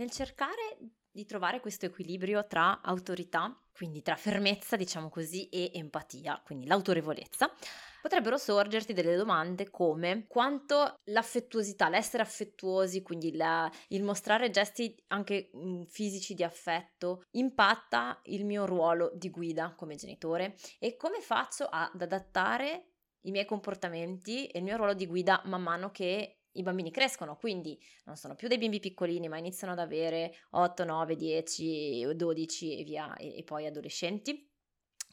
nel cercare di trovare questo equilibrio tra autorità, quindi tra fermezza, diciamo così, e empatia, quindi l'autorevolezza, potrebbero sorgerti delle domande come quanto l'affettuosità, l'essere affettuosi, quindi la, il mostrare gesti anche mm, fisici di affetto, impatta il mio ruolo di guida come genitore? E come faccio ad adattare i miei comportamenti e il mio ruolo di guida man mano che i bambini crescono, quindi non sono più dei bimbi piccolini, ma iniziano ad avere 8, 9, 10, 12 e via, e, e poi adolescenti.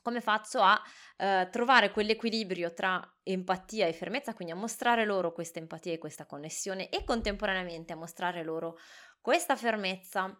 Come faccio a eh, trovare quell'equilibrio tra empatia e fermezza, quindi a mostrare loro questa empatia e questa connessione e contemporaneamente a mostrare loro questa fermezza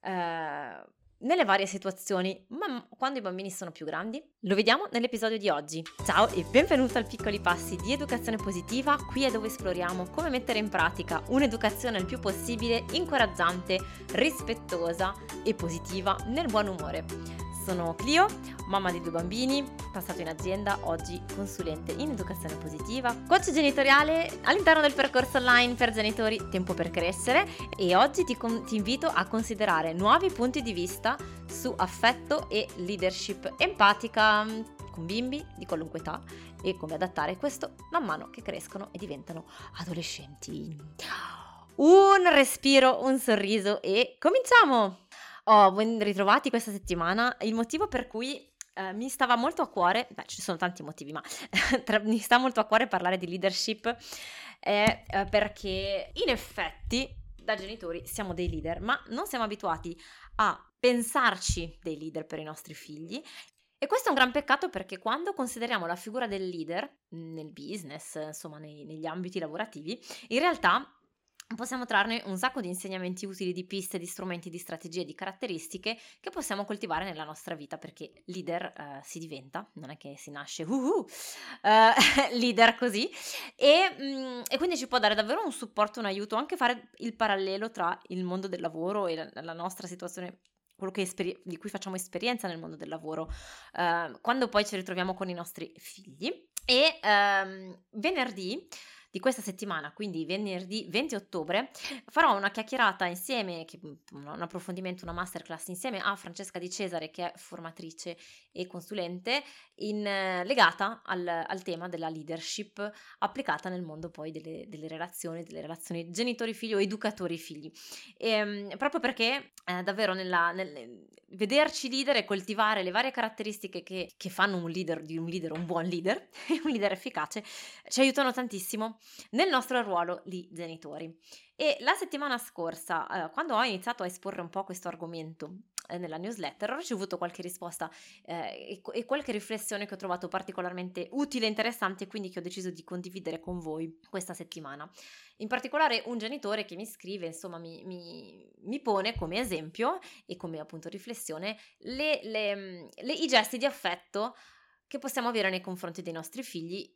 eh, nelle varie situazioni, ma quando i bambini sono più grandi? Lo vediamo nell'episodio di oggi. Ciao e benvenuto al Piccoli Passi di Educazione Positiva, qui è dove esploriamo come mettere in pratica un'educazione il più possibile incoraggiante, rispettosa e positiva nel buon umore. Sono Clio, mamma di due bambini, passato in azienda, oggi consulente in educazione positiva, coach genitoriale all'interno del percorso online per genitori Tempo per crescere e oggi ti, con- ti invito a considerare nuovi punti di vista su affetto e leadership empatica mm, con bimbi di qualunque età e come adattare questo man mano che crescono e diventano adolescenti. Un respiro, un sorriso e cominciamo! Oh, ben ritrovati questa settimana. Il motivo per cui eh, mi stava molto a cuore, beh, ci sono tanti motivi, ma tra, mi sta molto a cuore parlare di leadership è eh, perché in effetti da genitori siamo dei leader, ma non siamo abituati a pensarci dei leader per i nostri figli e questo è un gran peccato perché quando consideriamo la figura del leader nel business, insomma nei, negli ambiti lavorativi, in realtà possiamo trarne un sacco di insegnamenti utili, di piste, di strumenti, di strategie, di caratteristiche che possiamo coltivare nella nostra vita perché leader uh, si diventa, non è che si nasce uh, uh, leader così e, um, e, quindi ci può dare davvero un supporto, un aiuto, anche fare il parallelo tra il mondo del lavoro e la, la nostra situazione quello esperi- di cui facciamo esperienza nel mondo del lavoro, uh, quando poi ci ritroviamo con i nostri figli. E um, venerdì di questa settimana, quindi venerdì 20 ottobre, farò una chiacchierata insieme, un approfondimento, una masterclass insieme a Francesca Di Cesare che è formatrice e consulente in, legata al, al, tema della leadership applicata nel mondo poi delle, delle relazioni, delle relazioni genitori-figli o educatori-figli. E, ehm, proprio perché eh, davvero nella, nel, vederci leader e coltivare le varie caratteristiche che, che fanno un leader di un leader, un buon leader, un leader efficace, ci aiutano tantissimo nel nostro ruolo di genitori. E la settimana scorsa, eh, quando ho iniziato a esporre un po' questo argomento eh, nella newsletter, ho ricevuto qualche risposta eh, e, e, qualche riflessione che ho trovato particolarmente utile e interessante, quindi che ho deciso di condividere con voi questa settimana. In particolare un genitore che mi scrive, insomma, mi, mi, mi pone come esempio e come appunto riflessione le, le, le, i gesti di affetto che possiamo avere nei confronti dei nostri figli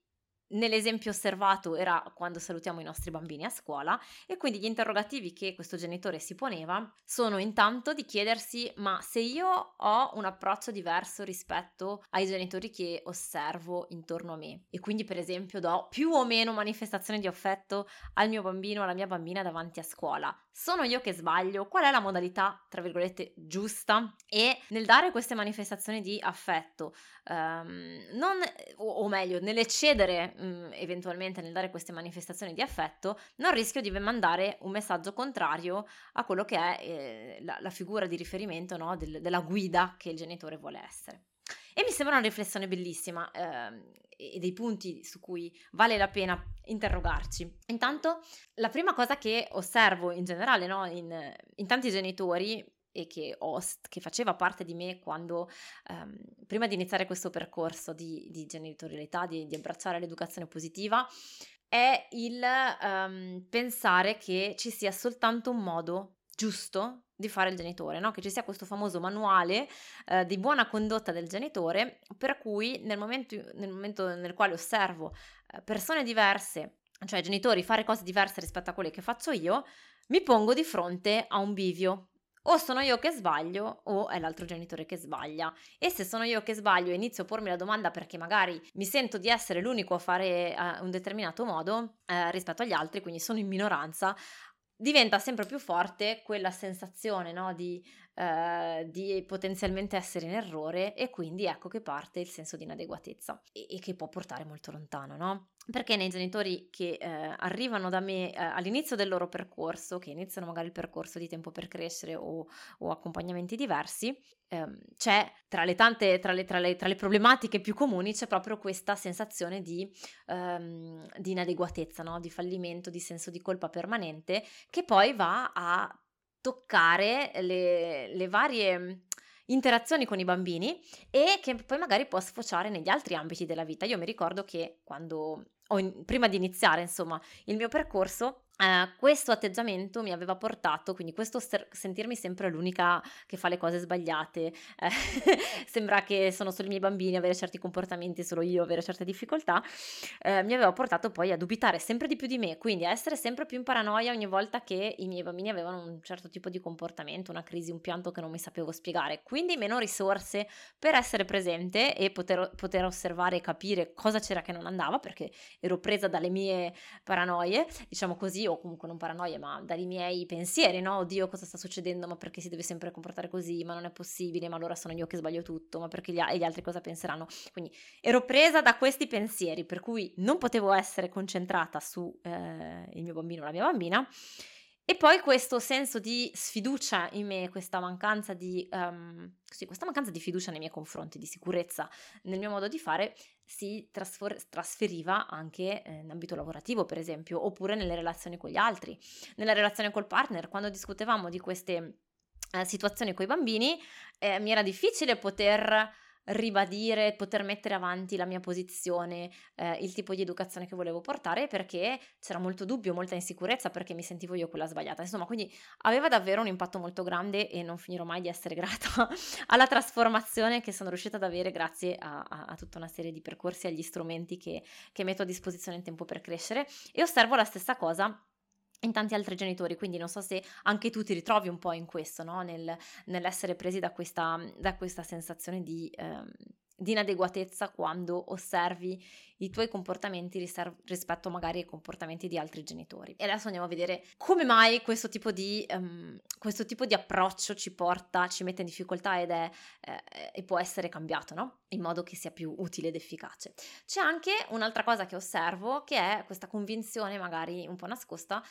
Nell'esempio osservato era quando salutiamo i nostri bambini a scuola e quindi gli interrogativi che questo genitore si poneva sono intanto di chiedersi ma se io ho un approccio diverso rispetto ai genitori che osservo intorno a me e quindi per esempio do più o meno manifestazioni di affetto al mio bambino o alla mia bambina davanti a scuola, sono io che sbaglio? Qual è la modalità, tra virgolette, giusta? E nel dare queste manifestazioni di affetto, um, non, o, o, meglio, nell'eccedere um, eventualmente nel dare queste manifestazioni di affetto, non rischio di mandare un messaggio contrario a quello che è eh, la, la, figura di riferimento no? Del, della guida che il genitore vuole essere. E mi sembra una riflessione bellissima eh, e dei punti su cui vale la pena interrogarci. Intanto, la prima cosa che osservo in generale no, in, in tanti genitori e che, host, che faceva parte di me quando, um, prima di iniziare questo percorso di, di genitorialità, di, di, abbracciare l'educazione positiva, è il um, pensare che ci sia soltanto un modo giusto di fare il genitore, no? che ci sia questo famoso manuale eh, di buona condotta del genitore, per cui nel momento nel, momento nel quale osservo eh, persone diverse, cioè genitori fare cose diverse rispetto a quelle che faccio io, mi pongo di fronte a un bivio. O sono io che sbaglio o è l'altro genitore che sbaglia. E se sono io che sbaglio e inizio a pormi la domanda perché magari mi sento di essere l'unico a fare uh, un determinato modo uh, rispetto agli altri, quindi sono in minoranza, diventa sempre più forte quella sensazione no, di, eh, di, potenzialmente essere in errore e quindi ecco che parte il senso di inadeguatezza e, e che può portare molto lontano, no? Perché nei genitori che eh, arrivano da me eh, all'inizio del loro percorso, che iniziano magari il percorso di tempo per crescere o, o accompagnamenti diversi, ehm, c'è tra le tante, tra le, tra, le, tra le, problematiche più comuni, c'è proprio questa sensazione di, ehm, di inadeguatezza, no? di fallimento, di senso di colpa permanente, che poi va a toccare le, le varie interazioni con i bambini e che poi magari può sfociare negli altri ambiti della vita. Io mi ricordo che quando in, prima di iniziare, insomma, il mio percorso, Uh, questo atteggiamento mi aveva portato, quindi questo ser- sentirmi sempre l'unica che fa le cose sbagliate, eh, sembra che sono solo i miei bambini avere certi comportamenti, solo io avere certe difficoltà, eh, mi aveva portato poi a dubitare sempre di più di me, quindi a essere sempre più in paranoia ogni volta che i miei bambini avevano un certo tipo di comportamento, una crisi, un pianto che non mi sapevo spiegare, quindi meno risorse per essere presente e poter, poter osservare e capire cosa c'era che non andava, perché ero presa dalle mie paranoie, diciamo così, o comunque non paranoia, ma dai miei pensieri, no? Oddio, cosa sta succedendo? Ma perché si deve sempre comportare così? Ma non è possibile, ma allora sono io che sbaglio tutto, ma perché gli, gli altri cosa penseranno? Quindi ero presa da questi pensieri, per cui non potevo essere concentrata su eh, il mio bambino o la mia bambina. E poi questo senso di sfiducia in me, questa mancanza di, um, sì, questa mancanza di fiducia nei miei confronti, di sicurezza nel mio modo di fare, si trasfor- trasferiva anche eh, in ambito lavorativo, per esempio, oppure nelle relazioni con gli altri, nella relazione col partner. Quando discutevamo di queste eh, situazioni con i bambini, eh, mi era difficile poter ribadire, poter mettere avanti la mia posizione, eh, il tipo di educazione che volevo portare perché c'era molto dubbio, molta insicurezza perché mi sentivo io quella sbagliata. Insomma, quindi aveva davvero un impatto molto grande e non finirò mai di essere grata alla trasformazione che sono riuscita ad avere grazie a, a, a tutta una serie di percorsi e agli strumenti che, che metto a disposizione in tempo per crescere e osservo la stessa cosa in tanti altri genitori, quindi non so se anche tu ti ritrovi un po' in questo, no? Nel, nell'essere presi da questa, da questa sensazione di, ehm, di, inadeguatezza quando osservi i tuoi comportamenti riserv- rispetto magari ai comportamenti di altri genitori. E adesso andiamo a vedere come mai questo tipo di, um, questo tipo di approccio ci porta, ci mette in difficoltà ed è, eh, e può essere cambiato, no? In modo che sia più utile ed efficace. C'è anche un'altra cosa che osservo che è questa convinzione magari un po' nascosta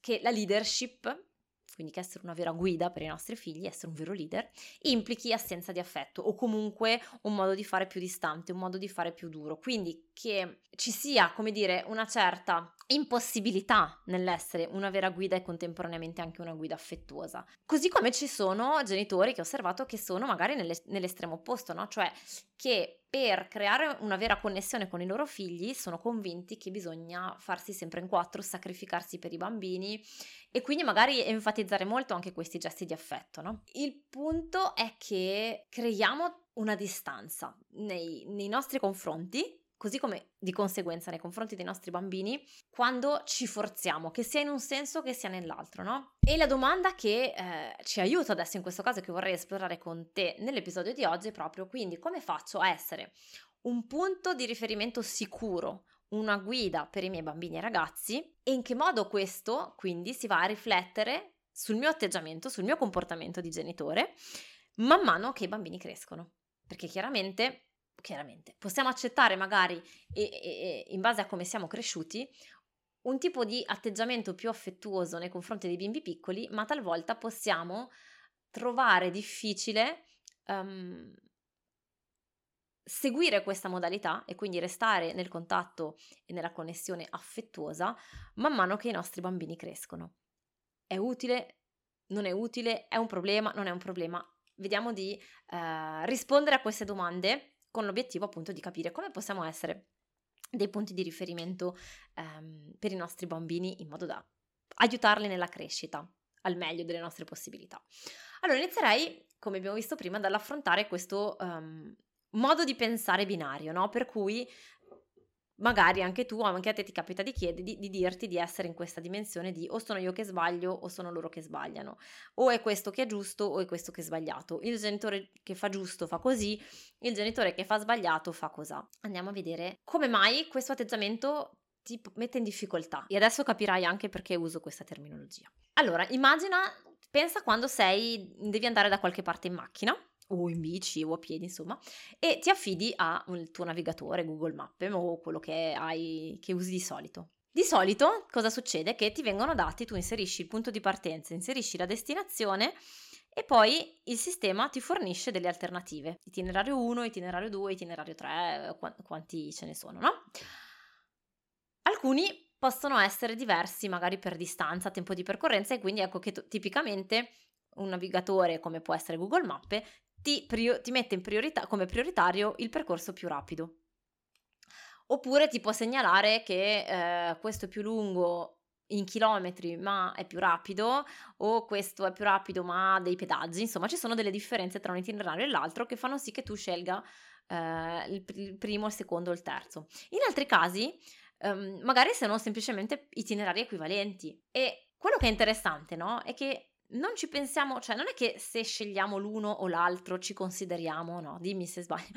che la leadership quindi che essere una vera guida per i nostri figli, essere un vero leader, implichi assenza di affetto o comunque un modo di fare più distante, un modo di fare più duro. Quindi che ci sia, come dire, una certa impossibilità nell'essere una vera guida e contemporaneamente anche una guida affettuosa. Così come ci sono genitori che ho osservato che sono magari nell'estremo opposto, no? Cioè che per creare una vera connessione con i loro figli sono convinti che bisogna farsi sempre in quattro, sacrificarsi per i bambini e quindi magari enfatizzare molto anche questi gesti di affetto, no? Il punto è che creiamo una distanza nei, nei nostri confronti così come di conseguenza nei confronti dei nostri bambini, quando ci forziamo, che sia in un senso che sia nell'altro, no? E la domanda che eh, ci aiuta adesso in questo caso, che vorrei esplorare con te nell'episodio di oggi, è proprio quindi come faccio a essere un punto di riferimento sicuro, una guida per i miei bambini e ragazzi e in che modo questo quindi si va a riflettere sul mio atteggiamento, sul mio comportamento di genitore man mano che i bambini crescono. Perché chiaramente chiaramente, possiamo accettare magari, e, e, in base a come siamo cresciuti, un tipo di atteggiamento più affettuoso nei confronti dei bimbi piccoli, ma talvolta possiamo trovare difficile um, seguire questa modalità e quindi restare nel contatto e nella connessione affettuosa man mano che i nostri bambini crescono. È utile? Non è utile? È un problema? Non è un problema? Vediamo di uh, rispondere a queste domande con l'obiettivo appunto di capire come possiamo essere dei punti di riferimento ehm, per i nostri bambini in modo da aiutarli nella crescita al meglio delle nostre possibilità. Allora inizierei, come abbiamo visto prima, dall'affrontare questo um, modo di pensare binario, no? per cui magari anche tu, anche a te ti capita di, chiedere, di, di, dirti di essere in questa dimensione di o sono io che sbaglio o sono loro che sbagliano, o è questo che è giusto o è questo che è sbagliato. Il genitore che fa giusto fa così, il genitore che fa sbagliato fa così. Andiamo a vedere come mai questo atteggiamento ti mette in difficoltà. E adesso capirai anche perché uso questa terminologia. Allora, immagina, pensa quando sei, devi andare da qualche parte in macchina o in bici o a piedi, insomma, e ti affidi al tuo navigatore, Google Maps o quello che hai che usi di solito. Di solito cosa succede? Che ti vengono dati, tu inserisci il punto di partenza, inserisci la destinazione e poi il sistema ti fornisce delle alternative. Itinerario 1, itinerario 2, itinerario 3, quanti ce ne sono, no? Alcuni possono essere diversi magari per distanza, tempo di percorrenza e quindi ecco che t- tipicamente un navigatore come può essere Google Maps ti, prio- ti mette in priorità, come prioritario il percorso più rapido. Oppure ti può segnalare che eh, questo è più lungo in chilometri ma è più rapido o questo è più rapido ma ha dei pedaggi, insomma ci sono delle differenze tra un itinerario e l'altro che fanno sì che tu scelga eh, il, il, primo, il secondo o il terzo. In altri casi um, magari sono semplicemente itinerari equivalenti e quello che è interessante no? è che non ci pensiamo, cioè non è che se scegliamo l'uno o l'altro ci consideriamo, no, dimmi se sbaglio,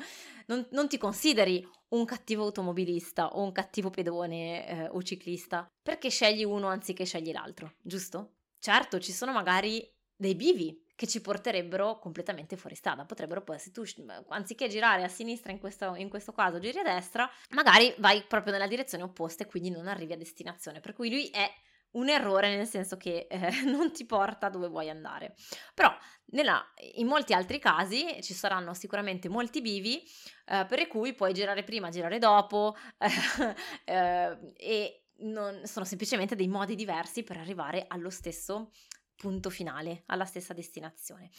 non, non ti consideri un cattivo automobilista o un cattivo pedone eh, o ciclista perché scegli uno anziché scegli l'altro, giusto? Certo, ci sono magari dei bivi che ci porterebbero completamente fuori strada. Potrebbero poi, se tu anziché girare a sinistra in questo, in questo, caso giri a destra, magari vai proprio nella direzione opposta e quindi non arrivi a destinazione. Per cui lui è un errore nel senso che eh, non ti porta dove vuoi andare. Però nella, in molti altri casi ci saranno sicuramente molti bivi eh, per cui puoi girare prima, girare dopo eh, e non, sono semplicemente dei modi diversi per arrivare allo stesso punto finale, alla stessa destinazione.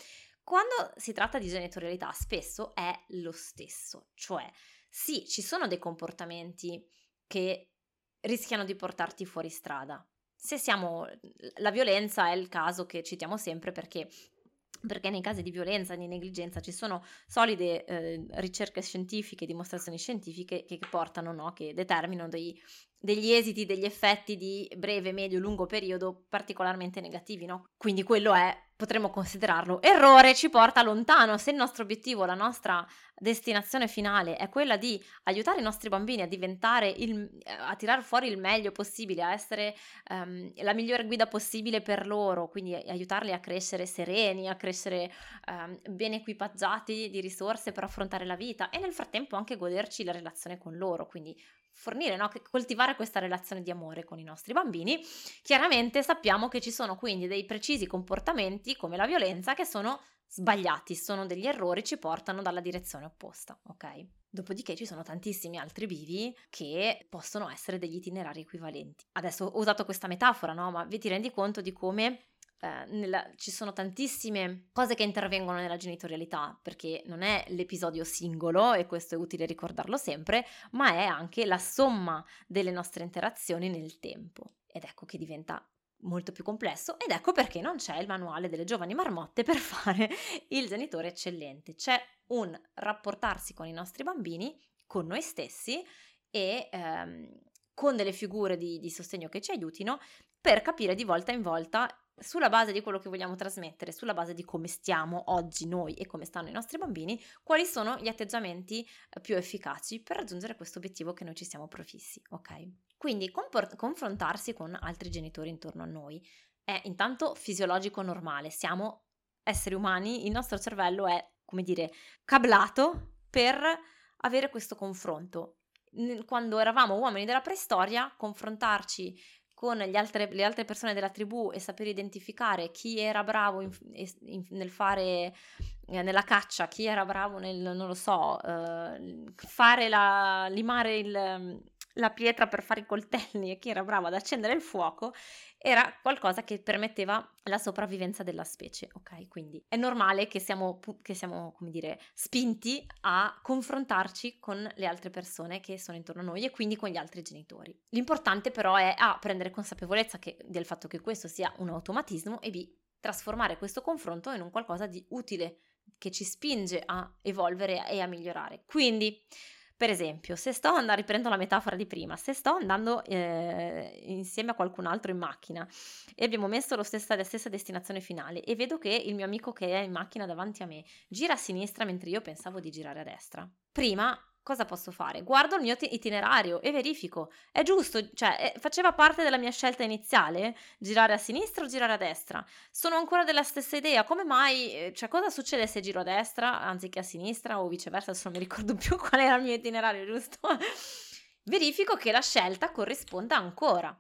Quando si tratta di genitorialità spesso è lo stesso, cioè sì, ci sono dei comportamenti che rischiano di portarti fuori strada, se siamo la violenza è il caso che citiamo sempre perché perché nei casi di violenza di negligenza ci sono solide eh, ricerche scientifiche, dimostrazioni scientifiche che, che portano, no? che determinano dei, degli esiti, degli effetti di breve, medio, lungo periodo particolarmente negativi, no? Quindi quello è, potremmo considerarlo errore, ci porta lontano. Se il nostro obiettivo, la nostra destinazione finale è quella di aiutare i nostri bambini a diventare, il, a tirare fuori il meglio possibile, a essere um, la migliore guida possibile per loro, quindi aiutarli a crescere sereni, a crescere um, ben equipaggiati di risorse per affrontare la vita e nel frattempo anche goderci la relazione con loro, quindi fornire, no? coltivare questa relazione di amore con i nostri bambini. Chiaramente sappiamo che ci sono quindi dei precisi comportamenti come la violenza che sono sbagliati, sono degli errori, ci portano dalla direzione opposta, ok? Dopodiché ci sono tantissimi altri bivi che possono essere degli itinerari equivalenti. Adesso ho usato questa metafora, no? Ma vi ti rendi conto di come eh, nella, ci sono tantissime cose che intervengono nella genitorialità, perché non è l'episodio singolo, e questo è utile ricordarlo sempre, ma è anche la somma delle nostre interazioni nel tempo. Ed ecco che diventa molto più complesso ed ecco perché non c'è il manuale delle giovani marmotte per fare il genitore eccellente. C'è un rapportarsi con i nostri bambini, con noi stessi e ehm, con delle figure di, di sostegno che ci aiutino per capire di volta in volta sulla base di quello che vogliamo trasmettere, sulla base di come stiamo oggi noi e come stanno i nostri bambini, quali sono gli atteggiamenti eh, più efficaci per raggiungere questo obiettivo che noi ci siamo profissi, ok? Quindi compor- confrontarsi con altri genitori intorno a noi è intanto fisiologico normale, siamo esseri umani, il nostro cervello è, come dire, cablato per avere questo confronto. Quando eravamo uomini della preistoria, confrontarci con altre, le altre persone della tribù e sapere identificare chi era bravo in, in, nel fare eh, nella caccia, chi era bravo nel, non lo so, eh, fare la, limare il, la pietra per fare i coltelli e chi era bravo ad accendere il fuoco, era qualcosa che permetteva la sopravvivenza della specie, ok? Quindi è normale che siamo, che siamo, come dire, spinti a confrontarci con le altre persone che sono intorno a noi e quindi con gli altri genitori. L'importante però è A, prendere consapevolezza che, del fatto che questo sia un automatismo e B, trasformare questo confronto in un qualcosa di utile che ci spinge a evolvere e a migliorare. Quindi per esempio, se sto andando, riprendo la metafora di prima, se sto andando eh, insieme a qualcun altro in macchina e abbiamo messo stessa, la stessa destinazione finale e vedo che il mio amico che è in macchina davanti a me gira a sinistra mentre io pensavo di girare a destra. Prima cosa posso fare? Guardo il mio itinerario e verifico, è giusto, cioè faceva parte della mia scelta iniziale girare a sinistra o girare a destra? Sono ancora della stessa idea, come mai, eh, cioè cosa succede se giro a destra anziché a sinistra o viceversa, adesso non mi ricordo più qual era il mio itinerario, giusto? Verifico che la scelta corrisponda ancora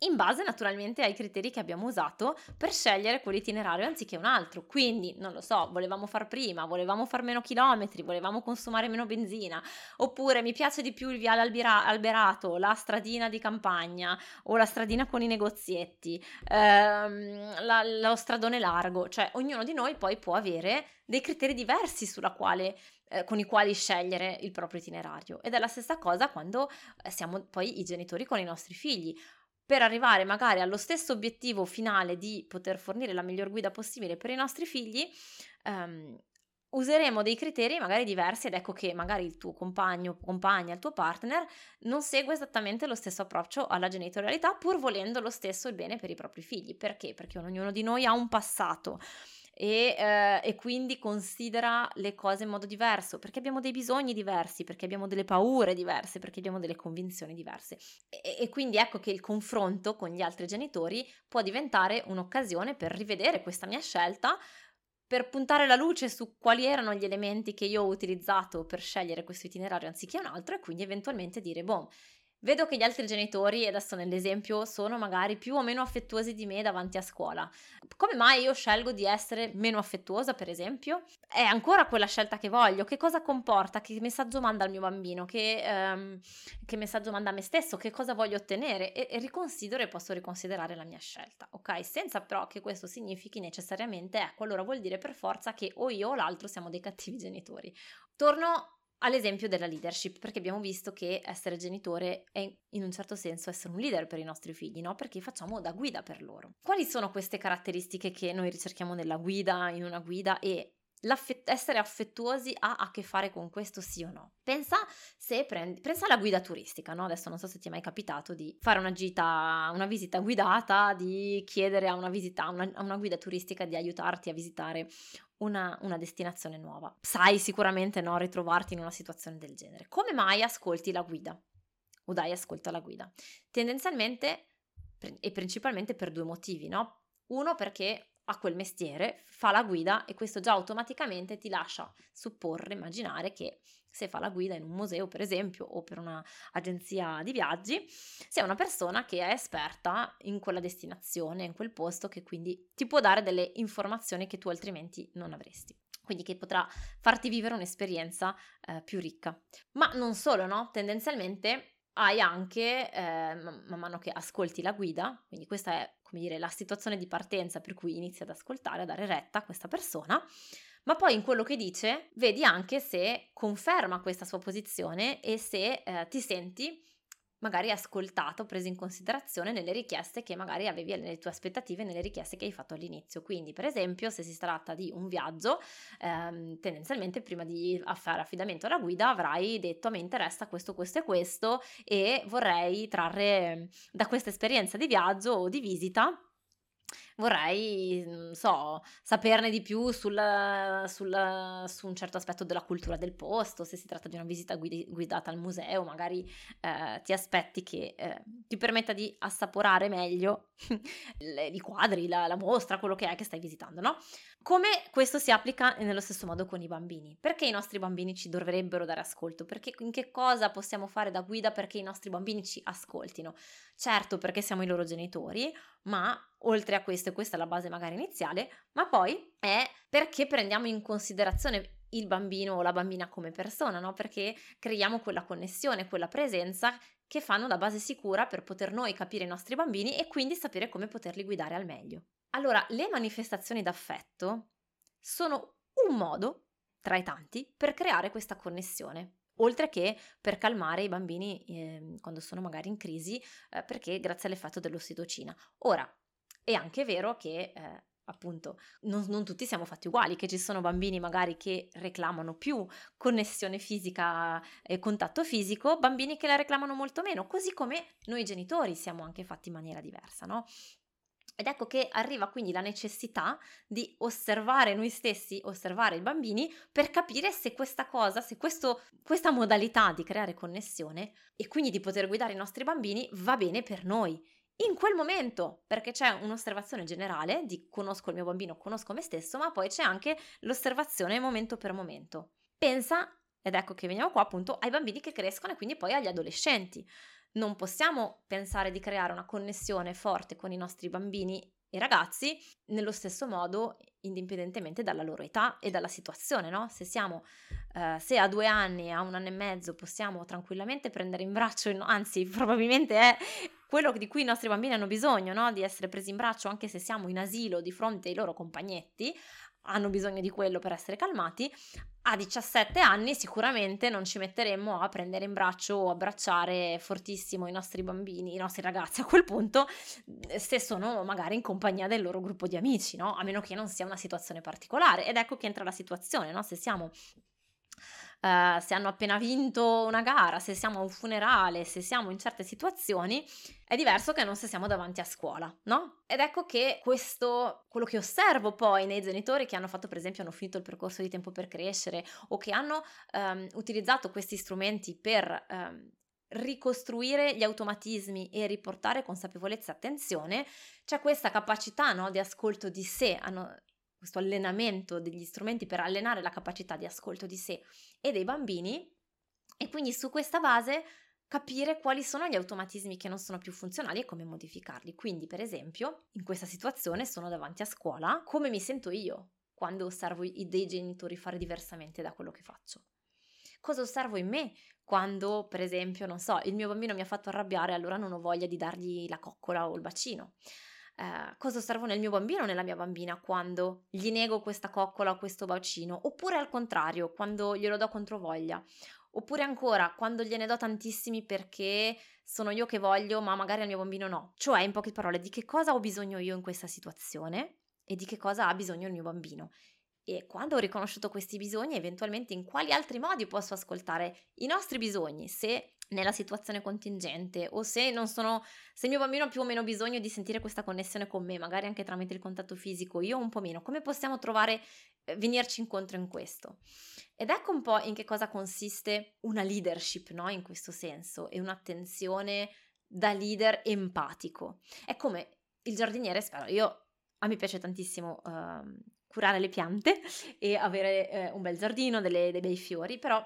in base naturalmente ai criteri che abbiamo usato per scegliere quell'itinerario anziché un altro. Quindi, non lo so, volevamo far prima, volevamo far meno chilometri, volevamo consumare meno benzina, oppure mi piace di più il viale albera- alberato, la stradina di campagna o la stradina con i negozietti, ehm, la, lo stradone largo, cioè ognuno di noi poi può avere dei criteri diversi sulla quale eh, con i quali scegliere il proprio itinerario. Ed è la stessa cosa quando eh, siamo poi i genitori con i nostri figli per arrivare magari allo stesso obiettivo finale di poter fornire la miglior guida possibile per i nostri figli, um, useremo dei criteri magari diversi ed ecco che magari il tuo compagno, compagna, il tuo partner non segue esattamente lo stesso approccio alla genitorialità pur volendo lo stesso il bene per i propri figli. Perché? Perché ognuno di noi ha un passato e, eh, e, quindi considera le cose in modo diverso, perché abbiamo dei bisogni diversi, perché abbiamo delle paure diverse, perché abbiamo delle convinzioni diverse. E, e quindi ecco che il confronto con gli altri genitori può diventare un'occasione per rivedere questa mia scelta per puntare la luce su quali erano gli elementi che io ho utilizzato per scegliere questo itinerario anziché un altro e quindi eventualmente dire, boh, Vedo che gli altri genitori, adesso nell'esempio, sono magari più o meno affettuosi di me davanti a scuola. Come mai io scelgo di essere meno affettuosa, per esempio? È ancora quella scelta che voglio. Che cosa comporta? Che messaggio manda al mio bambino? Che, um, che messaggio manda a me stesso? Che cosa voglio ottenere? E, e riconsidero e posso riconsiderare la mia scelta, ok? Senza però che questo significhi necessariamente, ecco, allora vuol dire per forza che o io o l'altro siamo dei cattivi genitori. Torno all'esempio della leadership, perché abbiamo visto che essere genitore è in un certo senso essere un leader per i nostri figli, no? Perché facciamo da guida per loro. Quali sono queste caratteristiche che noi ricerchiamo nella guida, in una guida e essere affettuosi ha a che fare con questo sì o no? Pensa se prendi, pensa alla guida turistica, no? Adesso non so se ti è mai capitato di fare una gita, una visita guidata, di chiedere a una visita, una, a una guida turistica di aiutarti a visitare una, una, destinazione nuova. Sai sicuramente no ritrovarti in una situazione del genere. Come mai ascolti la guida? O dai ascolto alla guida? Tendenzialmente e principalmente per due motivi, no? Uno perché ha quel mestiere, fa la guida e questo già automaticamente ti lascia supporre, immaginare che se fa la guida in un museo, per esempio, o per un'agenzia di viaggi, sia una persona che è esperta in quella destinazione, in quel posto, che quindi ti può dare delle informazioni che tu altrimenti non avresti quindi che potrà farti vivere un'esperienza eh, più ricca. Ma non solo, no? Tendenzialmente hai anche, eh, man mano che ascolti la guida, quindi questa è, come dire, la situazione di partenza per cui inizi ad ascoltare, a dare retta a questa persona, ma poi in quello che dice vedi anche se conferma questa sua posizione e se eh, ti senti magari ascoltato, preso in considerazione nelle richieste che magari avevi, nelle tue aspettative, nelle richieste che hai fatto all'inizio. Quindi, per esempio, se si tratta di un viaggio, ehm, tendenzialmente prima di fare affidamento alla guida avrai detto a me interessa questo, questo e questo e vorrei trarre da questa esperienza di viaggio o di visita vorrei, non so, saperne di più sul, sul, su un certo aspetto della cultura del posto, se si tratta di una visita guidata al museo, magari eh, ti aspetti che eh, ti permetta di assaporare meglio i quadri, la, la mostra, quello che è che stai visitando, no? Come questo si applica nello stesso modo con i bambini? Perché i nostri bambini ci dovrebbero dare ascolto? Perché in che cosa possiamo fare da guida perché i nostri bambini ci ascoltino? Certo, perché siamo i loro genitori, ma oltre a questo, e questa è la base magari iniziale, ma poi è perché prendiamo in considerazione il bambino o la bambina come persona, no? Perché creiamo quella connessione, quella presenza che fanno da base sicura per poter noi capire i nostri bambini e quindi sapere come poterli guidare al meglio. Allora, le manifestazioni d'affetto sono un modo, tra i tanti, per creare questa connessione. Oltre che per calmare i bambini eh, quando sono magari in crisi, eh, perché grazie all'effetto dell'ossitocina. Ora, è anche vero che eh, appunto non, non, tutti siamo fatti uguali, che ci sono bambini magari che reclamano più connessione fisica e contatto fisico, bambini che la reclamano molto meno, così come noi genitori siamo anche fatti in maniera diversa, no? Ed ecco che arriva quindi la necessità di osservare noi stessi, osservare i bambini per capire se questa cosa, se questo, questa modalità di creare connessione e quindi di poter guidare i nostri bambini va bene per noi. In quel momento, perché c'è un'osservazione generale di conosco il mio bambino, conosco me stesso, ma poi c'è anche l'osservazione momento per momento. Pensa, ed ecco che veniamo qua appunto, ai bambini che crescono e quindi poi agli adolescenti non possiamo pensare di creare una connessione forte con i nostri bambini e ragazzi nello stesso modo indipendentemente dalla loro età e dalla situazione, no? Se siamo, eh, se a due anni, a un anno e mezzo possiamo tranquillamente prendere in braccio, anzi probabilmente è quello di cui i nostri bambini hanno bisogno, no? Di essere presi in braccio anche se siamo in asilo di fronte ai loro compagnetti, hanno bisogno di quello per essere calmati, a 17 anni sicuramente non ci metteremmo a prendere in braccio o abbracciare fortissimo i nostri bambini, i nostri ragazzi a quel punto, se sono magari in compagnia del loro gruppo di amici, no? A meno che non sia una situazione particolare. Ed ecco che entra la situazione, no? Se siamo Uh, se hanno appena vinto una gara, se siamo a un funerale, se siamo in certe situazioni, è diverso che non se siamo davanti a scuola, no? Ed ecco che questo, quello che osservo poi nei genitori che hanno fatto, per esempio, hanno finito il percorso di tempo per crescere o che hanno um, utilizzato questi strumenti per um, ricostruire gli automatismi e riportare consapevolezza e attenzione, c'è questa capacità no, di ascolto di sé, hanno, questo allenamento degli strumenti per allenare la capacità di ascolto di sé e dei bambini e quindi su questa base capire quali sono gli automatismi che non sono più funzionali e come modificarli. Quindi, per esempio, in questa situazione sono davanti a scuola, come mi sento io quando osservo i dei genitori fare diversamente da quello che faccio? Cosa osservo in me quando, per esempio, non so, il mio bambino mi ha fatto arrabbiare, allora non ho voglia di dargli la coccola o il bacino? Eh, cosa osservo nel mio bambino o nella mia bambina quando gli nego questa coccola o questo bacino, oppure al contrario, quando glielo do controvoglia, oppure ancora quando gliene do tantissimi perché sono io che voglio, ma magari al mio bambino no. Cioè, in poche parole, di che cosa ho bisogno io in questa situazione e di che cosa ha bisogno il mio bambino. E quando ho riconosciuto questi bisogni, eventualmente in quali altri modi posso ascoltare i nostri bisogni, se nella situazione contingente o se non sono se il mio bambino ha più o meno bisogno di sentire questa connessione con me, magari anche tramite il contatto fisico, io un po' meno, come possiamo trovare eh, venirci incontro in questo? Ed ecco un po' in che cosa consiste una leadership, no? In questo senso, e un'attenzione da leader empatico. È come il giardiniere, spero, io a me piace tantissimo uh, curare le piante e avere uh, un bel giardino, delle, dei bei fiori, però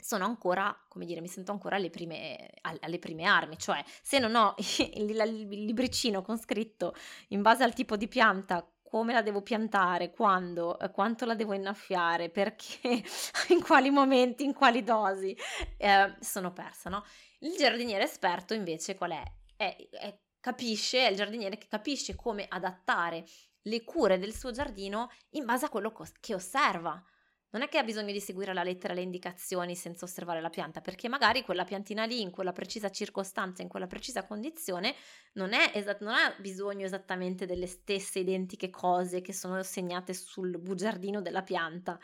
sono ancora, come dire, mi sento ancora alle prime, alle prime armi, cioè se non ho il, il, libricino con scritto in base al tipo di pianta come la devo piantare, quando, eh, quanto la devo innaffiare, perché, in quali momenti, in quali dosi, eh, sono persa, no? Il giardiniere esperto invece qual è? È, è? Capisce, è il giardiniere che capisce come adattare le cure del suo giardino in base a quello che osserva non è che ha bisogno di seguire la lettera le indicazioni senza osservare la pianta, perché magari quella piantina lì, in quella precisa circostanza, in quella precisa condizione, non, esat- non ha bisogno esattamente delle stesse identiche cose che sono segnate sul bugiardino della pianta,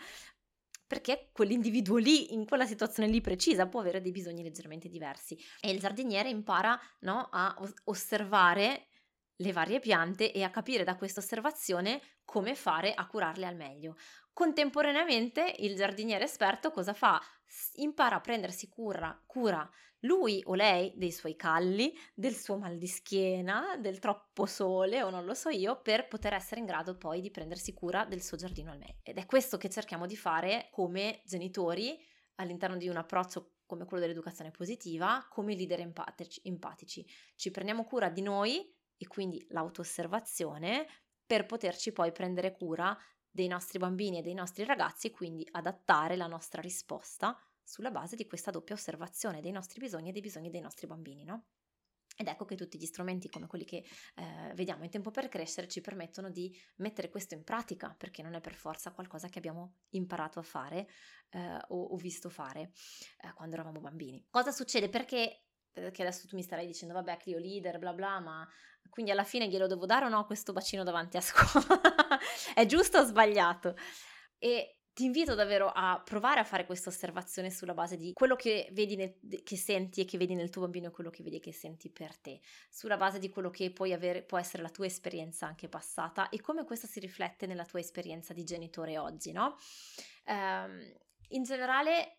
perché quell'individuo lì, in quella situazione lì precisa, può avere dei bisogni leggermente diversi. E il giardiniere impara no, a osservare le varie piante e a capire da questa osservazione come fare a curarle al meglio. Contemporaneamente il giardiniere esperto cosa fa? Impara a prendersi cura, cura lui o lei dei suoi calli, del suo mal di schiena, del troppo sole o non lo so io, per poter essere in grado poi di prendersi cura del suo giardino al meglio. Ed è questo che cerchiamo di fare come genitori all'interno di un approccio come quello dell'educazione positiva, come leader empatici. Ci prendiamo cura di noi e quindi l'autoosservazione per poterci poi prendere cura dei nostri bambini e dei nostri ragazzi e quindi adattare la nostra risposta sulla base di questa doppia osservazione dei nostri bisogni e dei bisogni dei nostri bambini, no? Ed ecco che tutti gli strumenti come quelli che eh, vediamo in tempo per crescere ci permettono di mettere questo in pratica, perché non è per forza qualcosa che abbiamo imparato a fare eh, o, o, visto fare eh, quando eravamo bambini. Cosa succede? Perché perché adesso tu mi starai dicendo, vabbè, Clio leader, bla bla, ma quindi alla fine glielo devo dare o no questo bacino davanti a scuola? è giusto o sbagliato? E ti invito davvero a provare a fare questa osservazione sulla base di quello che vedi nel, che senti e che vedi nel tuo bambino e quello che vedi e che senti per te, sulla base di quello che puoi avere, può essere la tua esperienza anche passata e come questa si riflette nella tua esperienza di genitore oggi, no? Um, in generale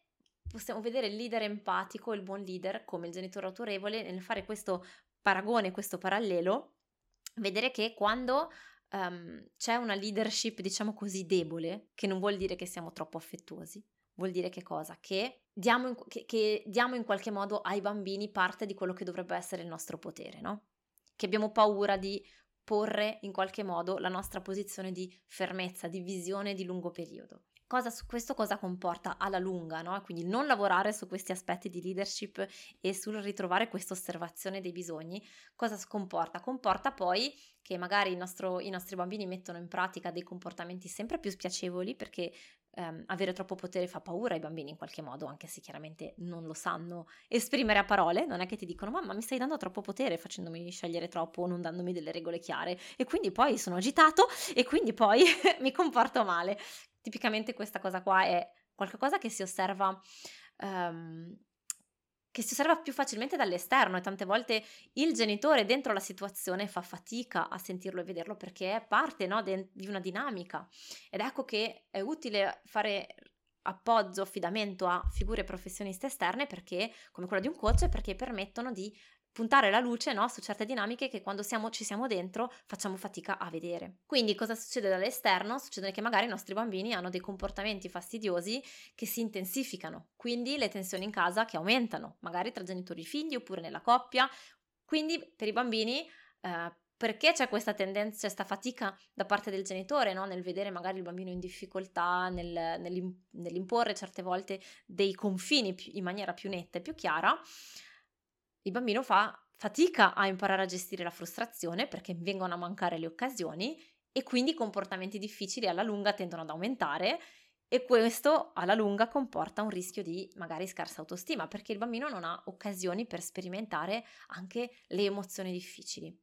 possiamo vedere il leader empatico, il buon leader, come il genitore autorevole, nel fare questo paragone, questo parallelo, vedere che quando um, c'è una leadership, diciamo così, debole, che non vuol dire che siamo troppo affettuosi, vuol dire che cosa? Che diamo in, che, che diamo in qualche modo ai bambini parte di quello che dovrebbe essere il nostro potere, no? Che abbiamo paura di porre in qualche modo la nostra posizione di fermezza, di visione di lungo periodo. Cosa, questo cosa comporta alla lunga, no? Quindi non lavorare su questi aspetti di leadership e sul ritrovare questa osservazione dei bisogni, cosa comporta? Comporta poi che magari nostro, i nostri bambini mettono in pratica dei comportamenti sempre più spiacevoli perché ehm, avere troppo potere fa paura ai bambini in qualche modo, anche se chiaramente non lo sanno esprimere a parole, non è che ti dicono mamma mi stai dando troppo potere facendomi scegliere troppo o non dandomi delle regole chiare e quindi poi sono agitato e quindi poi mi comporto male. Tipicamente questa cosa qua è qualcosa che si osserva um, che si osserva più facilmente dall'esterno e tante volte il genitore dentro la situazione fa fatica a sentirlo e vederlo perché è parte no, de- di una dinamica. Ed ecco che è utile fare appoggio, affidamento a figure professioniste esterne perché, come quella di un coach, perché permettono di puntare la luce no, su certe dinamiche che quando siamo, ci siamo dentro facciamo fatica a vedere. Quindi cosa succede dall'esterno? Succede che magari i nostri bambini hanno dei comportamenti fastidiosi che si intensificano, quindi le tensioni in casa che aumentano, magari tra genitori e figli oppure nella coppia. Quindi per i bambini eh, perché c'è questa tendenza, questa fatica da parte del genitore no? nel vedere magari il bambino in difficoltà, nel, nell'imporre certe volte dei confini in maniera più netta e più chiara, il bambino fa fatica a imparare a gestire la frustrazione perché vengono a mancare le occasioni e quindi i comportamenti difficili alla lunga tendono ad aumentare e questo alla lunga comporta un rischio di magari scarsa autostima perché il bambino non ha occasioni per sperimentare anche le emozioni difficili.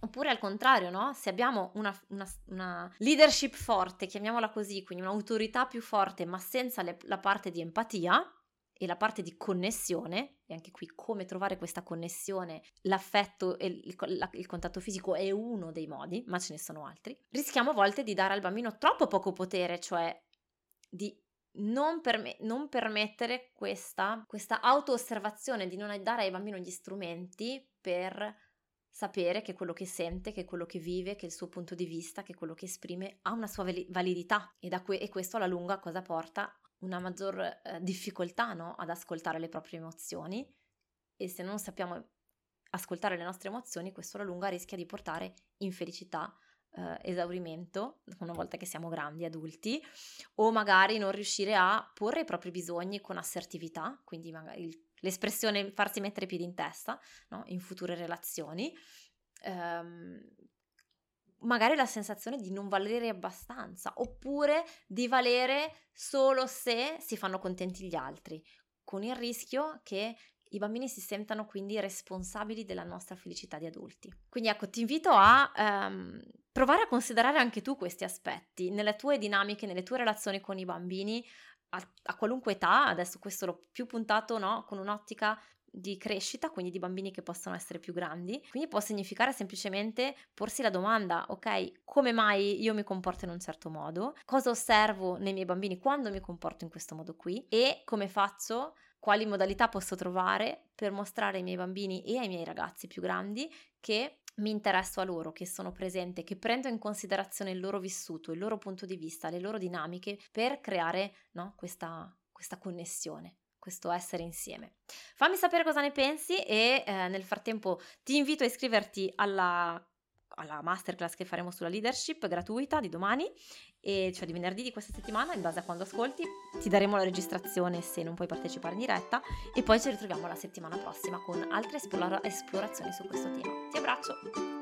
Oppure al contrario, no? Se abbiamo una, una, una, leadership forte, chiamiamola così, quindi un'autorità più forte ma senza le, la parte di empatia, e la parte di connessione, e anche qui come trovare questa connessione, l'affetto e il, la, il, contatto fisico è uno dei modi, ma ce ne sono altri, rischiamo a volte di dare al bambino troppo poco potere, cioè di non, perme- non permettere questa, questa auto-osservazione, di non dare ai bambini gli strumenti per sapere che quello che sente, che quello che vive, che il suo punto di vista, che quello che esprime ha una sua validità e, que- e questo alla lunga cosa porta? Una maggior eh, difficoltà no? ad ascoltare le proprie emozioni e se non sappiamo ascoltare le nostre emozioni, questo alla lunga rischia di portare infelicità, eh, esaurimento, una volta che siamo grandi, adulti, o magari non riuscire a porre i propri bisogni con assertività, quindi magari l'espressione farsi mettere i piedi in testa no? in future relazioni, ehm, magari la sensazione di non valere abbastanza, oppure di valere solo se si fanno contenti gli altri, con il rischio che i bambini si sentano quindi responsabili della nostra felicità di adulti. Quindi ecco, ti invito a um, provare a considerare anche tu questi aspetti nelle tue dinamiche, nelle tue relazioni con i bambini, a, a qualunque età, adesso questo l'ho più puntato no, con un'ottica di crescita, quindi di bambini che possono essere più grandi. Quindi può significare semplicemente porsi la domanda, ok, come mai io mi comporto in un certo modo? Cosa osservo nei miei bambini quando mi comporto in questo modo qui? E come faccio? Quali modalità posso trovare per mostrare ai miei bambini e ai miei ragazzi più grandi che mi interesso a loro, che sono presente, che prendo in considerazione il loro vissuto, il loro punto di vista, le loro dinamiche per creare no, questa, questa connessione questo essere insieme. Fammi sapere cosa ne pensi e eh, nel frattempo ti invito a iscriverti alla, alla masterclass che faremo sulla leadership gratuita di domani, e cioè di venerdì di questa settimana, in base a quando ascolti. Ti daremo la registrazione se non puoi partecipare in diretta e poi ci ritroviamo la settimana prossima con altre esplora- esplorazioni su questo tema. Ti abbraccio!